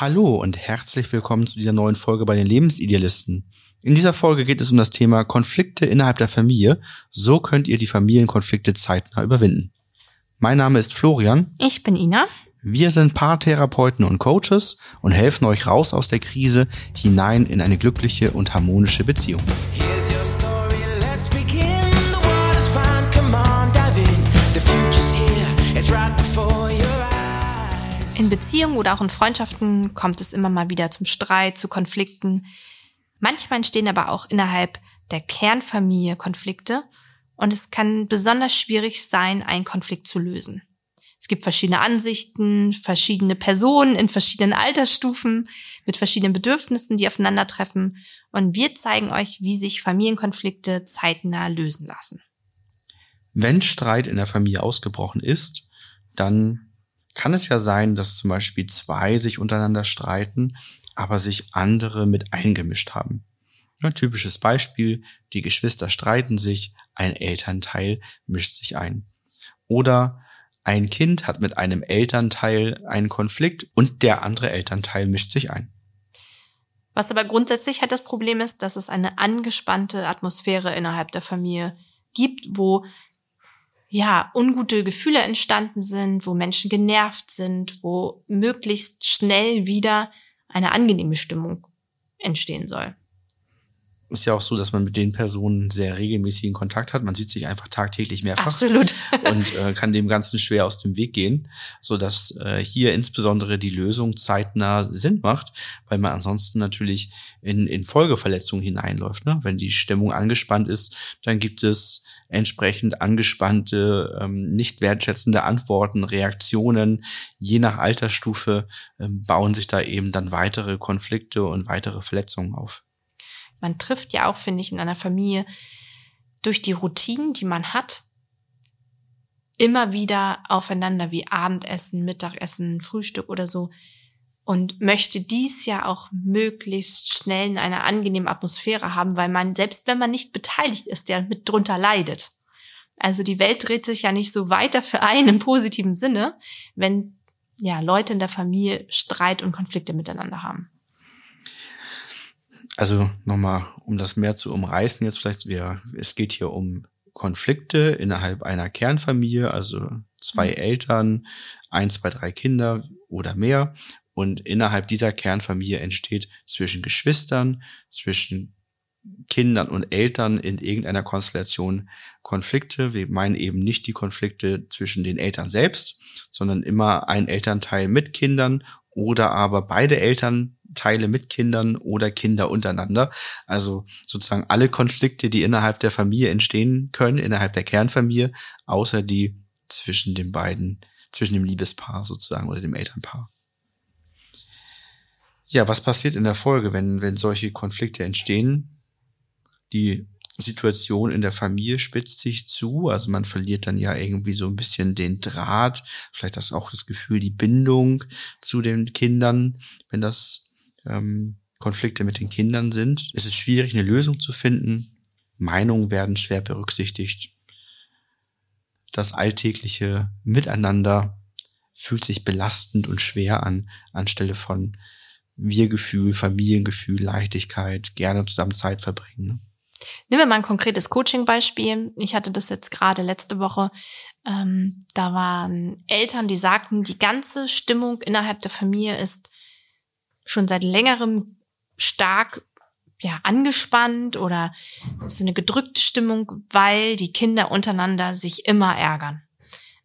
Hallo und herzlich willkommen zu dieser neuen Folge bei den Lebensidealisten. In dieser Folge geht es um das Thema Konflikte innerhalb der Familie. So könnt ihr die Familienkonflikte zeitnah überwinden. Mein Name ist Florian. Ich bin Ina. Wir sind Paartherapeuten und Coaches und helfen euch raus aus der Krise hinein in eine glückliche und harmonische Beziehung. In Beziehungen oder auch in Freundschaften kommt es immer mal wieder zum Streit, zu Konflikten. Manchmal entstehen aber auch innerhalb der Kernfamilie Konflikte und es kann besonders schwierig sein, einen Konflikt zu lösen. Es gibt verschiedene Ansichten, verschiedene Personen in verschiedenen Altersstufen mit verschiedenen Bedürfnissen, die aufeinandertreffen und wir zeigen euch, wie sich Familienkonflikte zeitnah lösen lassen. Wenn Streit in der Familie ausgebrochen ist, dann kann es ja sein, dass zum Beispiel zwei sich untereinander streiten, aber sich andere mit eingemischt haben. Ein typisches Beispiel, die Geschwister streiten sich, ein Elternteil mischt sich ein. Oder ein Kind hat mit einem Elternteil einen Konflikt und der andere Elternteil mischt sich ein. Was aber grundsätzlich halt das Problem ist, dass es eine angespannte Atmosphäre innerhalb der Familie gibt, wo ja, ungute Gefühle entstanden sind, wo Menschen genervt sind, wo möglichst schnell wieder eine angenehme Stimmung entstehen soll. Ist ja auch so, dass man mit den Personen sehr regelmäßigen Kontakt hat. Man sieht sich einfach tagtäglich mehrfach. Absolut. und äh, kann dem Ganzen schwer aus dem Weg gehen, so dass äh, hier insbesondere die Lösung zeitnah Sinn macht, weil man ansonsten natürlich in, in Folgeverletzungen hineinläuft. Ne? Wenn die Stimmung angespannt ist, dann gibt es entsprechend angespannte, ähm, nicht wertschätzende Antworten, Reaktionen. Je nach Altersstufe ähm, bauen sich da eben dann weitere Konflikte und weitere Verletzungen auf. Man trifft ja auch, finde ich, in einer Familie durch die Routinen, die man hat, immer wieder aufeinander wie Abendessen, Mittagessen, Frühstück oder so und möchte dies ja auch möglichst schnell in einer angenehmen Atmosphäre haben, weil man, selbst wenn man nicht beteiligt ist, der mit drunter leidet. Also die Welt dreht sich ja nicht so weiter für einen im positiven Sinne, wenn ja Leute in der Familie Streit und Konflikte miteinander haben. Also nochmal, um das mehr zu umreißen, jetzt vielleicht, wir, es geht hier um Konflikte innerhalb einer Kernfamilie, also zwei mhm. Eltern, ein, zwei, drei Kinder oder mehr. Und innerhalb dieser Kernfamilie entsteht zwischen Geschwistern, zwischen Kindern und Eltern in irgendeiner Konstellation Konflikte. Wir meinen eben nicht die Konflikte zwischen den Eltern selbst, sondern immer ein Elternteil mit Kindern oder aber beide Elternteile mit Kindern oder Kinder untereinander. Also sozusagen alle Konflikte, die innerhalb der Familie entstehen können, innerhalb der Kernfamilie, außer die zwischen den beiden, zwischen dem Liebespaar sozusagen oder dem Elternpaar. Ja, was passiert in der Folge, wenn, wenn solche Konflikte entstehen? Die Situation in der Familie spitzt sich zu, also man verliert dann ja irgendwie so ein bisschen den Draht, vielleicht das auch das Gefühl, die Bindung zu den Kindern, wenn das ähm, Konflikte mit den Kindern sind. Es ist schwierig, eine Lösung zu finden. Meinungen werden schwer berücksichtigt. Das alltägliche Miteinander fühlt sich belastend und schwer an, anstelle von wir-Gefühl, Familiengefühl, Leichtigkeit, gerne zusammen Zeit verbringen. Ne? Nehmen wir mal ein konkretes Coaching-Beispiel. Ich hatte das jetzt gerade letzte Woche. Ähm, da waren Eltern, die sagten, die ganze Stimmung innerhalb der Familie ist schon seit längerem stark ja, angespannt oder so eine gedrückte Stimmung, weil die Kinder untereinander sich immer ärgern.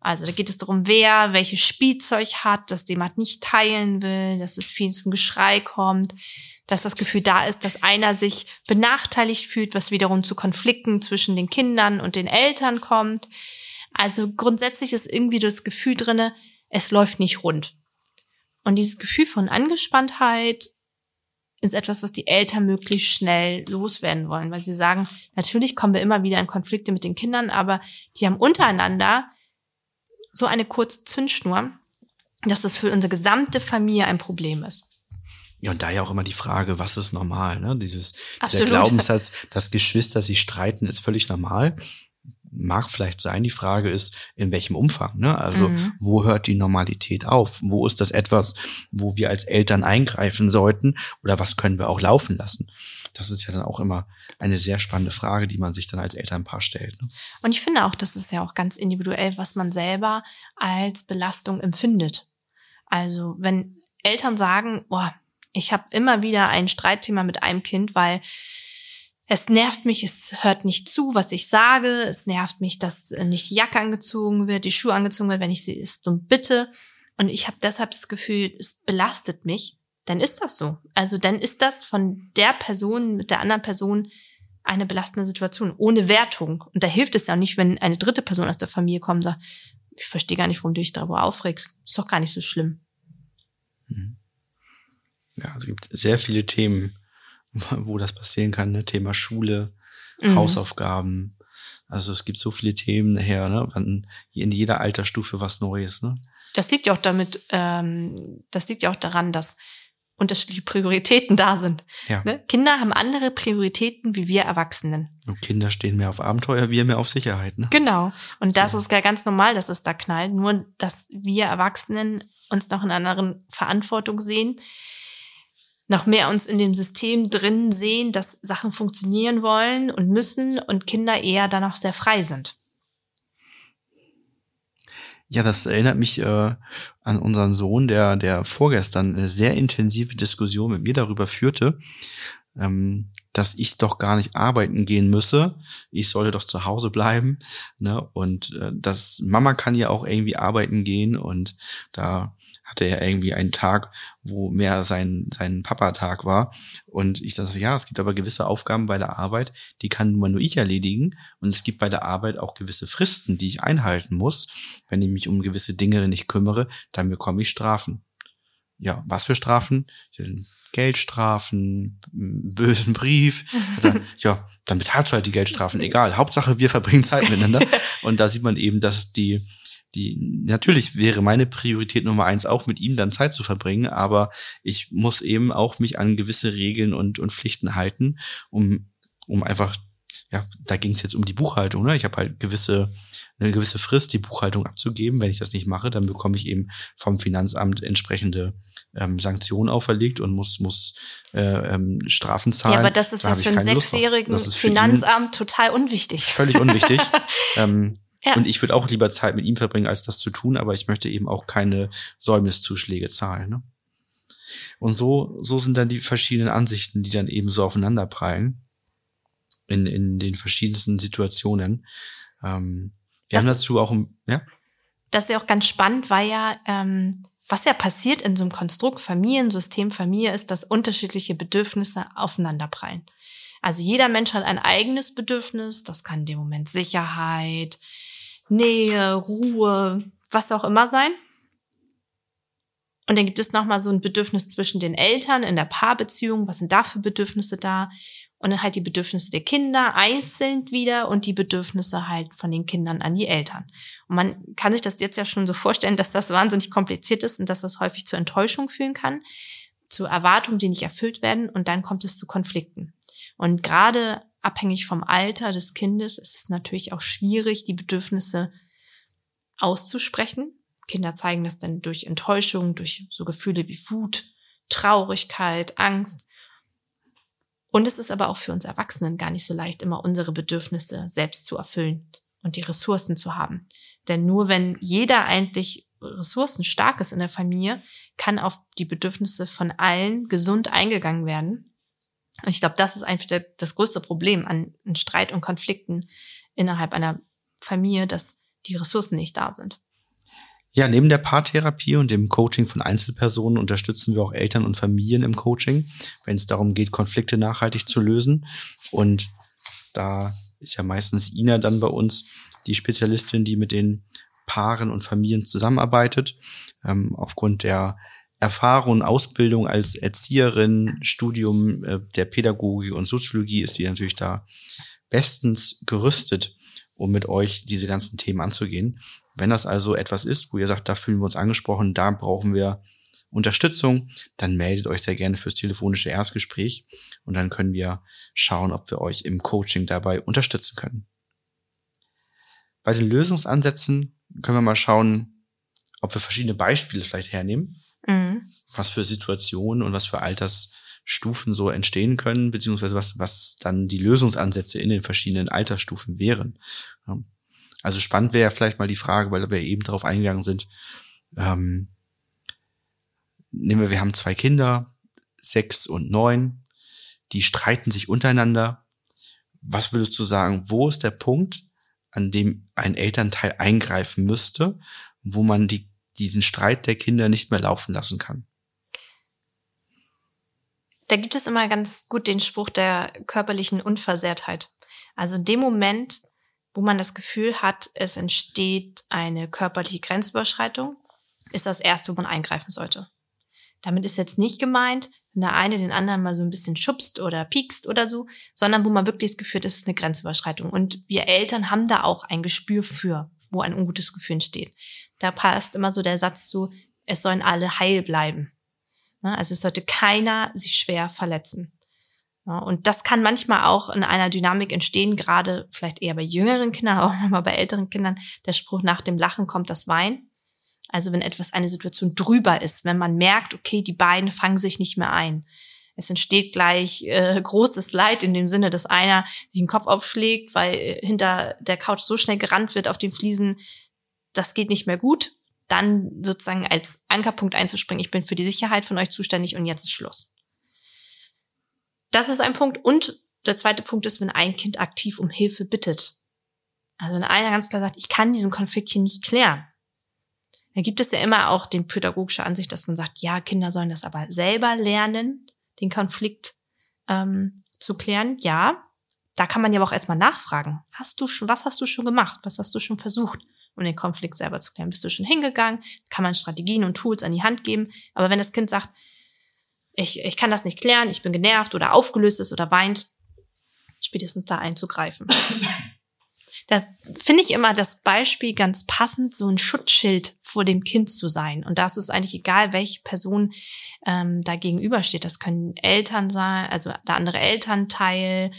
Also da geht es darum, wer welches Spielzeug hat, dass jemand nicht teilen will, dass es viel zum Geschrei kommt, dass das Gefühl da ist, dass einer sich benachteiligt fühlt, was wiederum zu Konflikten zwischen den Kindern und den Eltern kommt. Also grundsätzlich ist irgendwie das Gefühl drinne, es läuft nicht rund. Und dieses Gefühl von Angespanntheit ist etwas, was die Eltern möglichst schnell loswerden wollen, weil sie sagen, natürlich kommen wir immer wieder in Konflikte mit den Kindern, aber die haben untereinander so eine kurze Zündschnur, dass das für unsere gesamte Familie ein Problem ist. Ja, und da ja auch immer die Frage, was ist normal, ne? Dieses, der Glaubenssatz, dass Geschwister sich streiten, ist völlig normal. mag vielleicht sein. Die Frage ist, in welchem Umfang. Ne? Also mhm. wo hört die Normalität auf? Wo ist das etwas, wo wir als Eltern eingreifen sollten? Oder was können wir auch laufen lassen? Das ist ja dann auch immer eine sehr spannende Frage, die man sich dann als Elternpaar stellt. Ne? Und ich finde auch, das ist ja auch ganz individuell, was man selber als Belastung empfindet. Also wenn Eltern sagen, boah, ich habe immer wieder ein Streitthema mit einem Kind, weil es nervt mich, es hört nicht zu, was ich sage. Es nervt mich, dass nicht die Jacke angezogen wird, die Schuhe angezogen wird, wenn ich sie ist und bitte. Und ich habe deshalb das Gefühl, es belastet mich. Dann ist das so. Also dann ist das von der Person mit der anderen Person eine belastende Situation ohne Wertung. Und da hilft es ja auch nicht, wenn eine dritte Person aus der Familie kommt und sagt, ich verstehe gar nicht, warum du dich darüber aufregst. Ist doch gar nicht so schlimm. Mhm. Ja, es gibt sehr viele Themen, wo das passieren kann. Ne? Thema Schule, mhm. Hausaufgaben. Also es gibt so viele Themen nachher, ne? in jeder Altersstufe was Neues. Ne? Das liegt ja auch damit, ähm, das liegt ja auch daran, dass unterschiedliche Prioritäten da sind. Ja. Ne? Kinder haben andere Prioritäten wie wir Erwachsenen. Und Kinder stehen mehr auf Abenteuer, wir mehr auf Sicherheit. Ne? Genau. Und das so. ist ganz normal, dass es da knallt. Nur, dass wir Erwachsenen uns noch in einer anderen Verantwortung sehen, noch mehr uns in dem System drin sehen, dass Sachen funktionieren wollen und müssen und Kinder eher dann auch sehr frei sind. Ja, das erinnert mich äh, an unseren Sohn, der, der vorgestern eine sehr intensive Diskussion mit mir darüber führte, ähm, dass ich doch gar nicht arbeiten gehen müsse. Ich sollte doch zu Hause bleiben. Ne? Und äh, dass Mama kann ja auch irgendwie arbeiten gehen und da hatte er irgendwie einen Tag, wo mehr sein, sein Papa-Tag war. Und ich dachte, ja, es gibt aber gewisse Aufgaben bei der Arbeit, die kann nur ich erledigen. Und es gibt bei der Arbeit auch gewisse Fristen, die ich einhalten muss. Wenn ich mich um gewisse Dinge nicht kümmere, dann bekomme ich Strafen. Ja, was für Strafen? Geldstrafen, bösen Brief. Dann, ja, dann bezahlst du halt die Geldstrafen, egal. Hauptsache, wir verbringen Zeit miteinander. Und da sieht man eben, dass die die natürlich wäre meine Priorität Nummer eins auch mit ihm dann Zeit zu verbringen, aber ich muss eben auch mich an gewisse Regeln und, und Pflichten halten, um, um einfach, ja, da ging es jetzt um die Buchhaltung, ne? Ich habe halt gewisse, eine gewisse Frist, die Buchhaltung abzugeben. Wenn ich das nicht mache, dann bekomme ich eben vom Finanzamt entsprechende ähm, Sanktionen auferlegt und muss, muss äh, ähm, Strafen zahlen. Ja, aber das ist da ja für einen sechsjährigen Finanzamt total unwichtig. Völlig unwichtig. ähm, ja. Und ich würde auch lieber Zeit mit ihm verbringen, als das zu tun, aber ich möchte eben auch keine Säumniszuschläge zahlen. Ne? Und so, so sind dann die verschiedenen Ansichten, die dann eben so aufeinander prallen in, in den verschiedensten Situationen. Ähm, wir das, haben dazu auch, ja? Das ist ja auch ganz spannend, weil ja, ähm, was ja passiert in so einem Konstrukt Familiensystem, Familie ist, dass unterschiedliche Bedürfnisse aufeinanderprallen. Also jeder Mensch hat ein eigenes Bedürfnis, das kann in dem Moment Sicherheit, Nähe, Ruhe, was auch immer sein. Und dann gibt es nochmal so ein Bedürfnis zwischen den Eltern in der Paarbeziehung. Was sind da für Bedürfnisse da? Und dann halt die Bedürfnisse der Kinder einzeln wieder und die Bedürfnisse halt von den Kindern an die Eltern. Und man kann sich das jetzt ja schon so vorstellen, dass das wahnsinnig kompliziert ist und dass das häufig zu Enttäuschung führen kann, zu Erwartungen, die nicht erfüllt werden und dann kommt es zu Konflikten. Und gerade abhängig vom Alter des Kindes ist es natürlich auch schwierig, die Bedürfnisse auszusprechen. Kinder zeigen das dann durch Enttäuschung, durch so Gefühle wie Wut, Traurigkeit, Angst. Und es ist aber auch für uns Erwachsenen gar nicht so leicht, immer unsere Bedürfnisse selbst zu erfüllen und die Ressourcen zu haben. Denn nur wenn jeder eigentlich ressourcenstark ist in der Familie, kann auf die Bedürfnisse von allen gesund eingegangen werden und ich glaube, das ist einfach das größte Problem an Streit und Konflikten innerhalb einer Familie, dass die Ressourcen nicht da sind. Ja, neben der Paartherapie und dem Coaching von Einzelpersonen unterstützen wir auch Eltern und Familien im Coaching, wenn es darum geht, Konflikte nachhaltig zu lösen. Und da ist ja meistens Ina dann bei uns die Spezialistin, die mit den Paaren und Familien zusammenarbeitet. Ähm, aufgrund der Erfahrung und Ausbildung als Erzieherin, Studium äh, der Pädagogik und Soziologie ist sie natürlich da bestens gerüstet, um mit euch diese ganzen Themen anzugehen. Wenn das also etwas ist, wo ihr sagt, da fühlen wir uns angesprochen, da brauchen wir Unterstützung, dann meldet euch sehr gerne fürs telefonische Erstgespräch und dann können wir schauen, ob wir euch im Coaching dabei unterstützen können. bei den Lösungsansätzen können wir mal schauen, ob wir verschiedene Beispiele vielleicht hernehmen, mhm. was für Situationen und was für Altersstufen so entstehen können, beziehungsweise was, was dann die Lösungsansätze in den verschiedenen Altersstufen wären. Also spannend wäre vielleicht mal die Frage, weil wir eben darauf eingegangen sind, ähm, nehmen wir, wir haben zwei Kinder, sechs und neun, die streiten sich untereinander. Was würdest du sagen, wo ist der Punkt, an dem ein Elternteil eingreifen müsste, wo man die, diesen Streit der Kinder nicht mehr laufen lassen kann? Da gibt es immer ganz gut den Spruch der körperlichen Unversehrtheit. Also in dem Moment, wo man das Gefühl hat, es entsteht eine körperliche Grenzüberschreitung, ist das erste, wo man eingreifen sollte. Damit ist jetzt nicht gemeint, wenn der eine den anderen mal so ein bisschen schubst oder piekst oder so, sondern wo man wirklich das Gefühl hat, das ist eine Grenzüberschreitung. Und wir Eltern haben da auch ein Gespür für, wo ein ungutes Gefühl entsteht. Da passt immer so der Satz zu, es sollen alle heil bleiben. Also es sollte keiner sich schwer verletzen. Und das kann manchmal auch in einer Dynamik entstehen, gerade vielleicht eher bei jüngeren Kindern, aber auch manchmal bei älteren Kindern. Der Spruch nach dem Lachen kommt das Wein. Also wenn etwas, eine Situation drüber ist, wenn man merkt, okay, die beiden fangen sich nicht mehr ein. Es entsteht gleich äh, großes Leid in dem Sinne, dass einer sich den Kopf aufschlägt, weil äh, hinter der Couch so schnell gerannt wird auf den Fliesen, das geht nicht mehr gut. Dann sozusagen als Ankerpunkt einzuspringen, ich bin für die Sicherheit von euch zuständig und jetzt ist Schluss. Das ist ein Punkt. Und der zweite Punkt ist, wenn ein Kind aktiv um Hilfe bittet. Also wenn einer ganz klar sagt, ich kann diesen Konflikt hier nicht klären, da gibt es ja immer auch den pädagogische Ansicht, dass man sagt, ja, Kinder sollen das aber selber lernen, den Konflikt ähm, zu klären. Ja, da kann man ja auch erstmal nachfragen. Hast du schon, was hast du schon gemacht? Was hast du schon versucht, um den Konflikt selber zu klären? Bist du schon hingegangen? Kann man Strategien und Tools an die Hand geben? Aber wenn das Kind sagt, ich, ich kann das nicht klären, ich bin genervt oder aufgelöst ist oder weint, spätestens da einzugreifen. Da finde ich immer das Beispiel ganz passend, so ein Schutzschild vor dem Kind zu sein. Und das ist eigentlich egal, welche Person ähm, da gegenübersteht. Das können Eltern sein, also der andere Elternteil,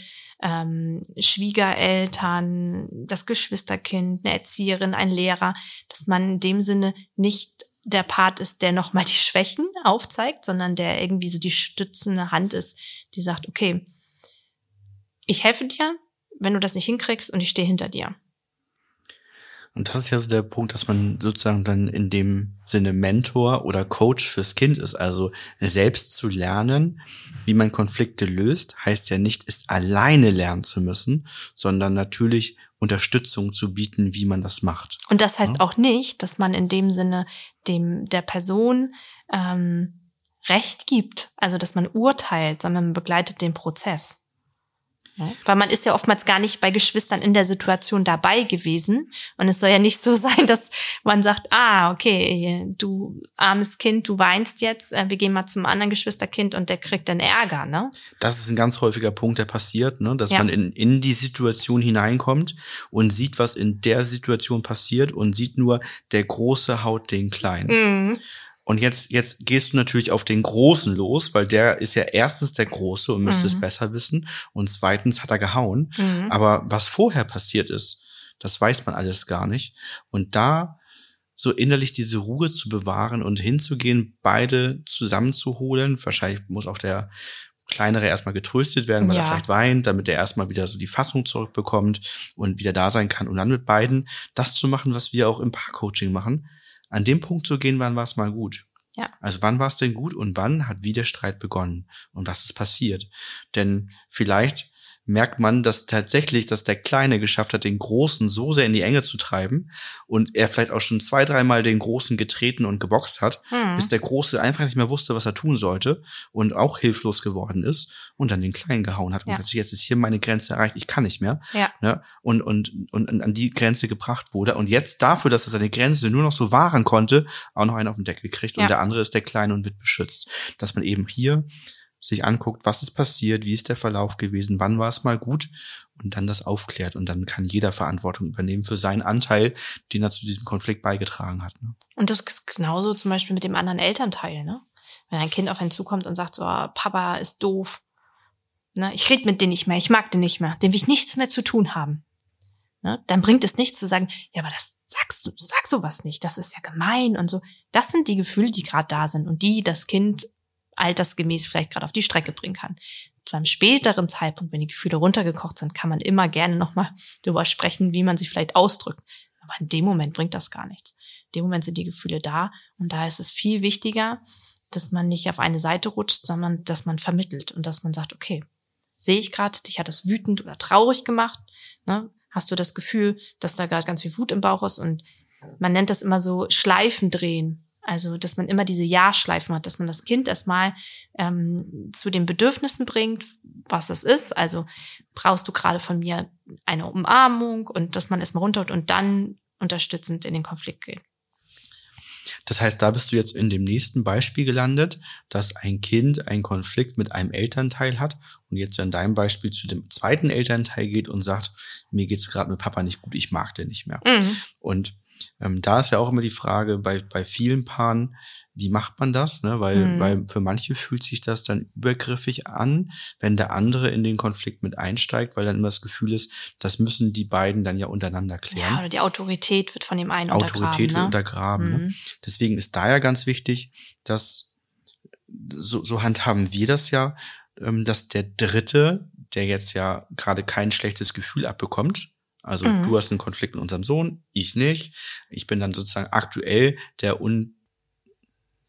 ähm, Schwiegereltern, das Geschwisterkind, eine Erzieherin, ein Lehrer, dass man in dem Sinne nicht der Part ist, der nochmal die Schwächen aufzeigt, sondern der irgendwie so die stützende Hand ist, die sagt, okay, ich helfe dir, wenn du das nicht hinkriegst und ich stehe hinter dir. Und das ist ja so der Punkt, dass man sozusagen dann in dem Sinne Mentor oder Coach fürs Kind ist. Also selbst zu lernen, wie man Konflikte löst, heißt ja nicht, es alleine lernen zu müssen, sondern natürlich Unterstützung zu bieten, wie man das macht. Und das heißt ja? auch nicht, dass man in dem Sinne dem der Person ähm, Recht gibt, also dass man urteilt, sondern man begleitet den Prozess. Weil man ist ja oftmals gar nicht bei Geschwistern in der Situation dabei gewesen. Und es soll ja nicht so sein, dass man sagt, ah, okay, du armes Kind, du weinst jetzt, äh, wir gehen mal zum anderen Geschwisterkind und der kriegt dann Ärger, ne? Das ist ein ganz häufiger Punkt, der passiert, ne? Dass ja. man in, in die Situation hineinkommt und sieht, was in der Situation passiert und sieht nur, der Große haut den Kleinen. Mhm. Und jetzt, jetzt gehst du natürlich auf den Großen los, weil der ist ja erstens der Große und müsste mhm. es besser wissen. Und zweitens hat er gehauen. Mhm. Aber was vorher passiert ist, das weiß man alles gar nicht. Und da so innerlich diese Ruhe zu bewahren und hinzugehen, beide zusammenzuholen. Wahrscheinlich muss auch der Kleinere erstmal getröstet werden, weil ja. er vielleicht weint, damit er erstmal wieder so die Fassung zurückbekommt und wieder da sein kann. Und dann mit beiden das zu machen, was wir auch im Paarcoaching machen, an dem Punkt zu gehen, wann war es mal gut. Ja. Also wann war es denn gut und wann hat wieder Streit begonnen und was ist passiert? Denn vielleicht merkt man, dass tatsächlich, dass der Kleine geschafft hat, den Großen so sehr in die Enge zu treiben und er vielleicht auch schon zwei, dreimal den Großen getreten und geboxt hat, hm. bis der Große einfach nicht mehr wusste, was er tun sollte und auch hilflos geworden ist und dann den Kleinen gehauen hat und ja. sagt, jetzt ist hier meine Grenze erreicht, ich kann nicht mehr. Ja. Ne? Und, und, und an die Grenze gebracht wurde und jetzt dafür, dass er seine Grenze nur noch so wahren konnte, auch noch einen auf den Deckel kriegt ja. und der andere ist der Kleine und wird beschützt. Dass man eben hier sich anguckt, was ist passiert, wie ist der Verlauf gewesen, wann war es mal gut und dann das aufklärt. Und dann kann jeder Verantwortung übernehmen für seinen Anteil, den er zu diesem Konflikt beigetragen hat. Ne? Und das ist genauso zum Beispiel mit dem anderen Elternteil. Ne? Wenn ein Kind auf einen zukommt und sagt so, oh, Papa ist doof, ne? ich rede mit dem nicht mehr, ich mag den nicht mehr, dem will ich nichts mehr zu tun haben. Ne? Dann bringt es nichts zu sagen, ja, aber das sagst du, sag sowas nicht, das ist ja gemein und so. Das sind die Gefühle, die gerade da sind und die das Kind altersgemäß vielleicht gerade auf die Strecke bringen kann. Zu einem späteren Zeitpunkt, wenn die Gefühle runtergekocht sind, kann man immer gerne nochmal darüber sprechen, wie man sich vielleicht ausdrückt. Aber in dem Moment bringt das gar nichts. In dem Moment sind die Gefühle da und da ist es viel wichtiger, dass man nicht auf eine Seite rutscht, sondern dass man vermittelt und dass man sagt, okay, sehe ich gerade, dich hat das wütend oder traurig gemacht, ne? hast du das Gefühl, dass da gerade ganz viel Wut im Bauch ist und man nennt das immer so Schleifen drehen. Also, dass man immer diese Ja-Schleifen hat, dass man das Kind erstmal ähm, zu den Bedürfnissen bringt, was das ist. Also, brauchst du gerade von mir eine Umarmung und dass man erstmal runterholt und dann unterstützend in den Konflikt geht. Das heißt, da bist du jetzt in dem nächsten Beispiel gelandet, dass ein Kind einen Konflikt mit einem Elternteil hat und jetzt in deinem Beispiel zu dem zweiten Elternteil geht und sagt, mir geht's gerade mit Papa nicht gut, ich mag den nicht mehr. Mhm. Und ähm, da ist ja auch immer die Frage bei, bei vielen Paaren, wie macht man das? Ne? Weil, mhm. weil für manche fühlt sich das dann übergriffig an, wenn der andere in den Konflikt mit einsteigt, weil dann immer das Gefühl ist, das müssen die beiden dann ja untereinander klären. Ja, oder die Autorität wird von dem einen Autorität untergraben. Autorität wird ne? untergraben. Ne? Mhm. Ne? Deswegen ist da ja ganz wichtig, dass so, so handhaben wir das ja, ähm, dass der Dritte, der jetzt ja gerade kein schlechtes Gefühl abbekommt, also mhm. du hast einen Konflikt mit unserem Sohn, ich nicht. Ich bin dann sozusagen aktuell der un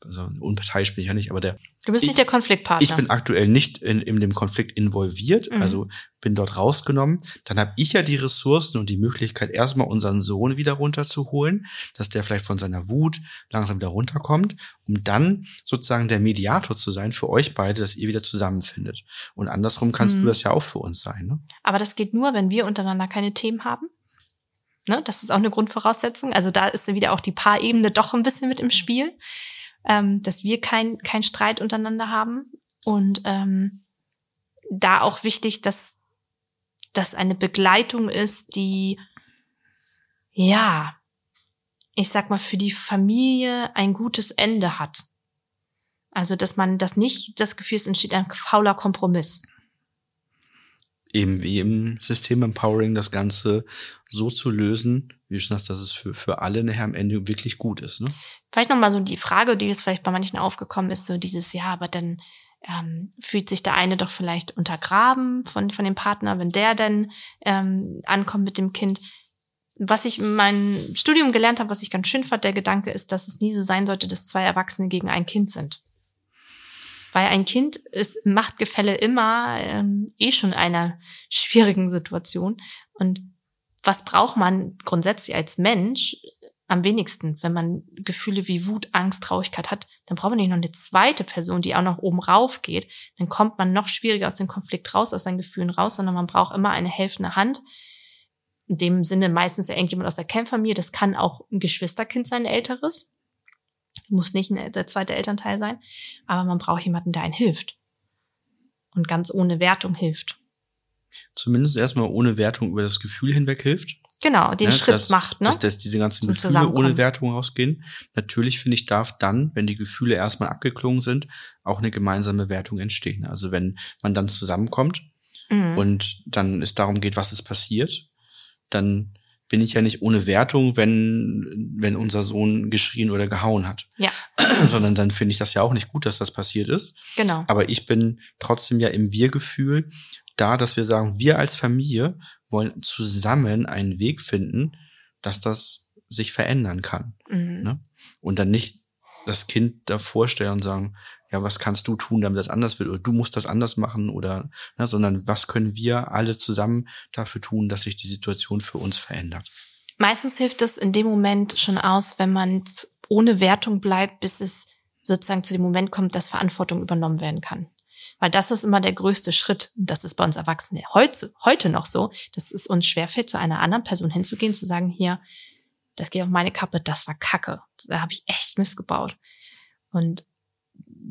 also unparteiisch bin ich ja nicht, aber der. Du bist ich, nicht der Konfliktpartner. Ich bin aktuell nicht in, in dem Konflikt involviert, mhm. also bin dort rausgenommen. Dann habe ich ja die Ressourcen und die Möglichkeit, erstmal unseren Sohn wieder runterzuholen, dass der vielleicht von seiner Wut langsam wieder runterkommt, um dann sozusagen der Mediator zu sein für euch beide, dass ihr wieder zusammenfindet. Und andersrum kannst mhm. du das ja auch für uns sein. Ne? Aber das geht nur, wenn wir untereinander keine Themen haben. Ne? Das ist auch eine Grundvoraussetzung. Also da ist wieder auch die Paarebene doch ein bisschen mit im Spiel ähm, dass wir kein, kein Streit untereinander haben. Und ähm, da auch wichtig, dass das eine Begleitung ist, die, ja, ich sag mal, für die Familie ein gutes Ende hat. Also, dass man das nicht das Gefühl, es entsteht ein fauler Kompromiss eben wie im System Empowering das Ganze so zu lösen, wie schon hast, dass es für, für alle nachher am Ende wirklich gut ist. Ne? Vielleicht nochmal so die Frage, die jetzt vielleicht bei manchen aufgekommen ist, so dieses, ja, aber dann ähm, fühlt sich der eine doch vielleicht untergraben von, von dem Partner, wenn der dann ähm, ankommt mit dem Kind. Was ich in meinem Studium gelernt habe, was ich ganz schön fand, der Gedanke ist, dass es nie so sein sollte, dass zwei Erwachsene gegen ein Kind sind. Weil ein Kind ist im Machtgefälle immer ähm, eh schon einer schwierigen Situation. Und was braucht man grundsätzlich als Mensch am wenigsten, wenn man Gefühle wie Wut, Angst, Traurigkeit hat, dann braucht man nicht noch eine zweite Person, die auch noch oben rauf geht. Dann kommt man noch schwieriger aus dem Konflikt raus, aus seinen Gefühlen raus, sondern man braucht immer eine helfende Hand. In dem Sinne meistens irgendjemand aus der Kernfamilie. Das kann auch ein Geschwisterkind sein, ein älteres muss nicht der zweite Elternteil sein, aber man braucht jemanden, der einen hilft. Und ganz ohne Wertung hilft. Zumindest erstmal ohne Wertung über das Gefühl hinweg hilft. Genau, den ja, Schritt dass, macht, ne? Dass, dass diese ganzen Gefühle ohne Wertung rausgehen. Natürlich finde ich, darf dann, wenn die Gefühle erstmal abgeklungen sind, auch eine gemeinsame Wertung entstehen. Also wenn man dann zusammenkommt mhm. und dann es darum geht, was ist passiert, dann bin ich ja nicht ohne Wertung, wenn, wenn unser Sohn geschrien oder gehauen hat. Ja. Sondern dann finde ich das ja auch nicht gut, dass das passiert ist. Genau. Aber ich bin trotzdem ja im Wir-Gefühl da, dass wir sagen, wir als Familie wollen zusammen einen Weg finden, dass das sich verändern kann. Mhm. Ne? Und dann nicht das Kind davor stellen und sagen, ja, was kannst du tun, damit das anders wird, oder du musst das anders machen, oder, ne, sondern was können wir alle zusammen dafür tun, dass sich die Situation für uns verändert. Meistens hilft es in dem Moment schon aus, wenn man ohne Wertung bleibt, bis es sozusagen zu dem Moment kommt, dass Verantwortung übernommen werden kann. Weil das ist immer der größte Schritt. Das ist bei uns Erwachsenen heute, heute noch so, dass es uns schwerfällt, zu einer anderen Person hinzugehen, zu sagen, hier, das geht auf meine Kappe, das war Kacke. Da habe ich echt missgebaut. Und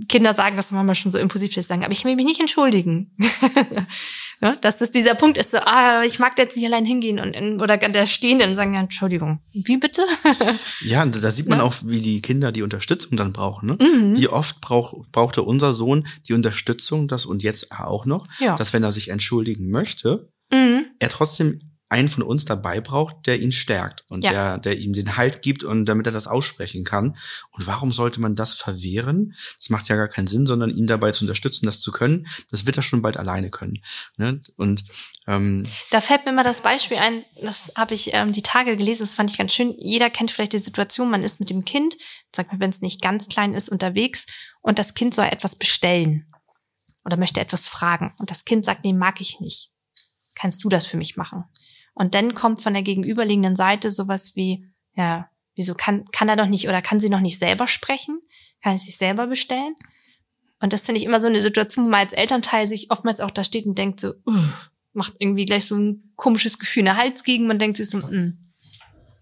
Kinder sagen das manchmal schon so impulsiv sagen, aber ich will mich nicht entschuldigen. ja, dass das dieser Punkt ist, so, ah, ich mag da jetzt nicht allein hingehen und oder der Stehenden und sagen, ja, Entschuldigung, wie bitte? ja, da sieht man ja. auch, wie die Kinder die Unterstützung dann brauchen. Ne? Mhm. Wie oft brauch, brauchte unser Sohn die Unterstützung, das und jetzt auch noch, ja. dass wenn er sich entschuldigen möchte, mhm. er trotzdem einen von uns dabei braucht, der ihn stärkt und Ja. der, der ihm den Halt gibt und damit er das aussprechen kann. Und warum sollte man das verwehren? Das macht ja gar keinen Sinn, sondern ihn dabei zu unterstützen, das zu können. Das wird er schon bald alleine können. Ne? Und ähm, Da fällt mir immer das Beispiel ein, das habe ich ähm, die Tage gelesen, das fand ich ganz schön. Jeder kennt vielleicht die Situation, man ist mit dem Kind, sag mal, wenn es nicht ganz klein ist, unterwegs und das Kind soll etwas bestellen oder möchte etwas fragen und das Kind sagt, nee, mag ich nicht. Kannst du das für mich machen? Und dann kommt von der gegenüberliegenden Seite sowas wie, ja, wieso kann, kann er doch nicht oder kann sie noch nicht selber sprechen? Kann es sich selber bestellen? Und das finde ich immer so eine Situation, wo man als Elternteil sich oftmals auch da steht und denkt so, macht irgendwie gleich so ein komisches Gefühl in der Hals gegen, man denkt sich so, mm.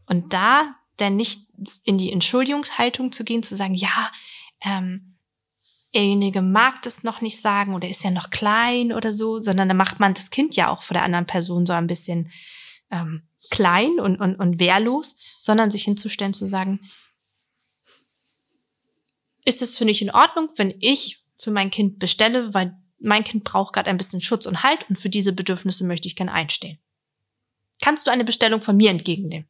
Und da dann nicht in die Entschuldigungshaltung zu gehen, zu sagen, ja, ähm, derjenige mag das noch nicht sagen oder ist ja noch klein oder so, sondern dann macht man das Kind ja auch vor der anderen Person so ein bisschen ähm, klein und, und, und wehrlos, sondern sich hinzustellen, zu sagen, ist es für dich in Ordnung, wenn ich für mein Kind bestelle, weil mein Kind braucht gerade ein bisschen Schutz und Halt und für diese Bedürfnisse möchte ich gerne einstehen. Kannst du eine Bestellung von mir entgegennehmen?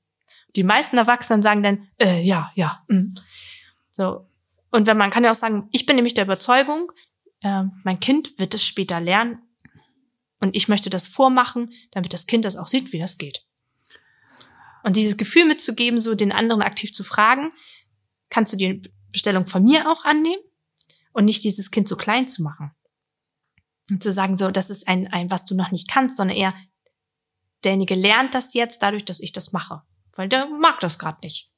Die meisten Erwachsenen sagen dann, äh, ja, ja. Mm. So. Und wenn man kann ja auch sagen, ich bin nämlich der Überzeugung, äh, mein Kind wird es später lernen und ich möchte das vormachen, damit das Kind das auch sieht, wie das geht. Und dieses Gefühl mitzugeben, so den anderen aktiv zu fragen, kannst du die Bestellung von mir auch annehmen und nicht dieses Kind so klein zu machen. Und zu sagen, so, das ist ein, ein, was du noch nicht kannst, sondern eher, derjenige lernt das jetzt dadurch, dass ich das mache. Weil der mag das gerade nicht.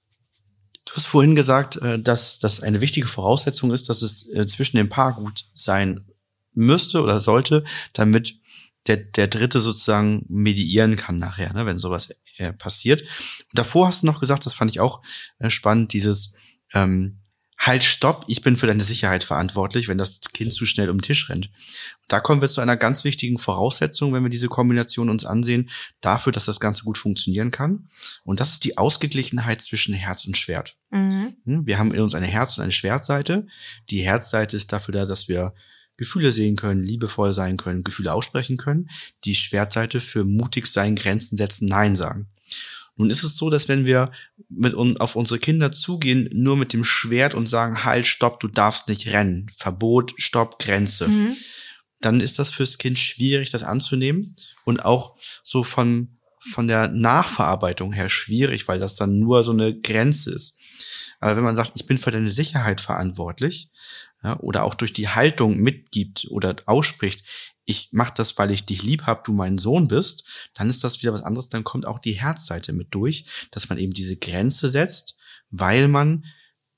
Du hast vorhin gesagt, äh, dass das eine wichtige Voraussetzung ist, dass es äh, zwischen dem Paar gut sein müsste oder sollte, damit der, der Dritte sozusagen mediieren kann nachher, ne, wenn sowas äh, passiert. Und davor hast du noch gesagt, das fand ich auch äh, spannend, dieses ähm, Halt, stopp, ich bin für deine Sicherheit verantwortlich, wenn das Kind zu schnell um den Tisch rennt. Und da kommen wir zu einer ganz wichtigen Voraussetzung, wenn wir diese Kombination uns ansehen, dafür, dass das Ganze gut funktionieren kann. Und das ist die Ausgeglichenheit zwischen Herz und Schwert. Mhm. Hm, Wir haben in uns eine Herz- und eine Schwertseite. Die Herzseite ist dafür da, dass wir Gefühle sehen können, liebevoll sein können, Gefühle aussprechen können. Die Schwertseite für mutig sein, Grenzen setzen, Nein sagen. Nun ist es so, dass wenn wir mit un auf unsere Kinder zugehen, nur mit dem Schwert und sagen, halt, stopp, du darfst nicht rennen, Verbot, stopp, Grenze, Mhm. dann ist das fürs Kind schwierig, das anzunehmen und auch so von, von der Nachverarbeitung her schwierig, weil das dann nur so eine Grenze ist. Aber wenn man sagt, ich bin für deine Sicherheit verantwortlich, ja, oder auch durch die Haltung mitgibt oder ausspricht, ich mache das, weil ich dich lieb hab, du mein Sohn bist, dann ist das wieder was anderes, dann kommt auch die Herzseite mit durch, dass man eben diese Grenze setzt, weil man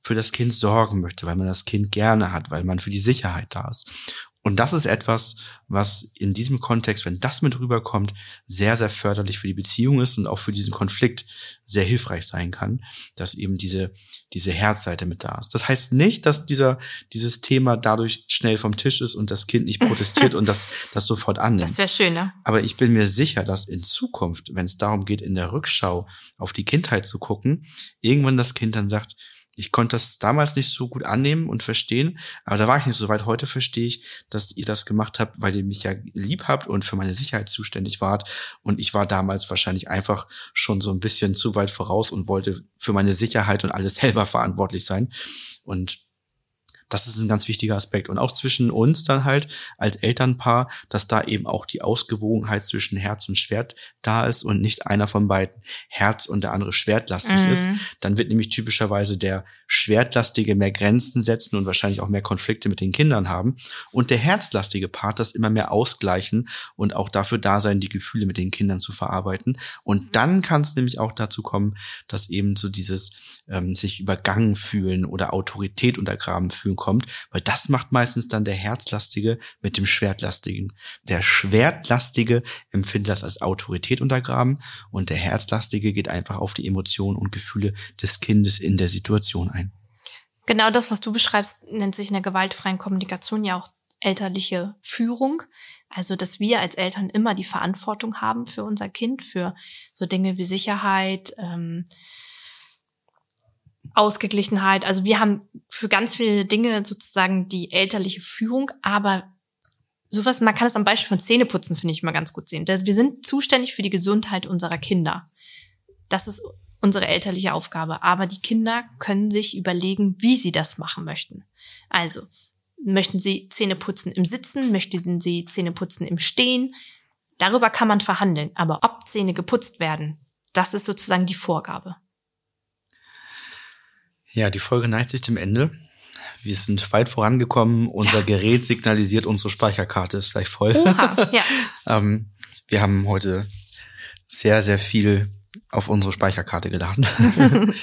für das Kind sorgen möchte, weil man das Kind gerne hat, weil man für die Sicherheit da ist. Und das ist etwas, was in diesem Kontext, wenn das mit rüberkommt, sehr, sehr förderlich für die Beziehung ist und auch für diesen Konflikt sehr hilfreich sein kann, dass eben diese, diese Herzseite mit da ist. Das heißt nicht, dass dieser, dieses Thema dadurch schnell vom Tisch ist und das Kind nicht protestiert und das, das sofort annimmt. Das wäre schön, ne? Aber ich bin mir sicher, dass in Zukunft, wenn es darum geht, in der Rückschau auf die Kindheit zu gucken, irgendwann das Kind dann sagt, ich konnte das damals nicht so gut annehmen und verstehen, aber da war ich nicht so weit. Heute verstehe ich, dass ihr das gemacht habt, weil ihr mich ja lieb habt und für meine Sicherheit zuständig wart. Und ich war damals wahrscheinlich einfach schon so ein bisschen zu weit voraus und wollte für meine Sicherheit und alles selber verantwortlich sein. Und das ist ein ganz wichtiger Aspekt. Und auch zwischen uns dann halt als Elternpaar, dass da eben auch die Ausgewogenheit zwischen Herz und Schwert da ist und nicht einer von beiden Herz und der andere schwertlastig Mhm. ist. Dann wird nämlich typischerweise der Schwertlastige mehr Grenzen setzen und wahrscheinlich auch mehr Konflikte mit den Kindern haben. Und der herzlastige Part das immer mehr ausgleichen und auch dafür da sein, die Gefühle mit den Kindern zu verarbeiten. Und dann kann es nämlich auch dazu kommen, dass eben so dieses ähm, sich übergangen fühlen oder Autorität untergraben fühlen kommt, weil das macht meistens dann der Herzlastige mit dem Schwertlastigen. Der Schwertlastige empfindet das als Autorität untergraben und der Herzlastige geht einfach auf die Emotionen und Gefühle des Kindes in der Situation ein. Genau das, was du beschreibst, nennt sich in der gewaltfreien Kommunikation ja auch elterliche Führung. Also, dass wir als Eltern immer die Verantwortung haben für unser Kind, für so Dinge wie Sicherheit, ähm, Ausgeglichenheit. Also wir haben für ganz viele Dinge sozusagen die elterliche Führung, aber sowas, man kann es am Beispiel von Zähneputzen, finde ich mal ganz gut sehen. Wir sind zuständig für die Gesundheit unserer Kinder. Das ist unsere elterliche Aufgabe. Aber die Kinder können sich überlegen, wie sie das machen möchten. Also, möchten sie Zähne putzen im Sitzen? Möchten sie Zähne putzen im Stehen? Darüber kann man verhandeln. Aber ob Zähne geputzt werden, das ist sozusagen die Vorgabe. Ja, die Folge neigt sich dem Ende. Wir sind weit vorangekommen. Unser ja. Gerät signalisiert, unsere Speicherkarte ist gleich voll. Oha, ja. ähm, wir haben heute sehr, sehr viel auf unsere Speicherkarte geladen.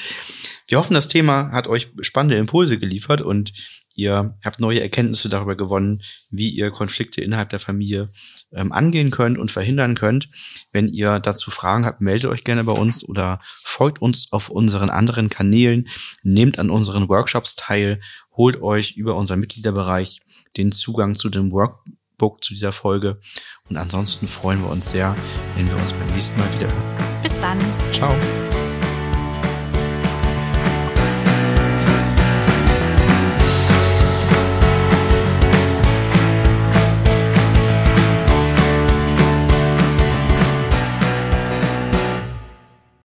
wir hoffen, das Thema hat euch spannende Impulse geliefert und ihr habt neue Erkenntnisse darüber gewonnen, wie ihr Konflikte innerhalb der Familie ähm, angehen könnt und verhindern könnt. Wenn ihr dazu Fragen habt, meldet euch gerne bei uns oder folgt uns auf unseren anderen Kanälen, nehmt an unseren Workshops teil, holt euch über unseren Mitgliederbereich den Zugang zu dem Workbook zu dieser Folge. Und ansonsten freuen wir uns sehr, wenn wir uns beim nächsten Mal wieder hören. Bis dann. Ciao.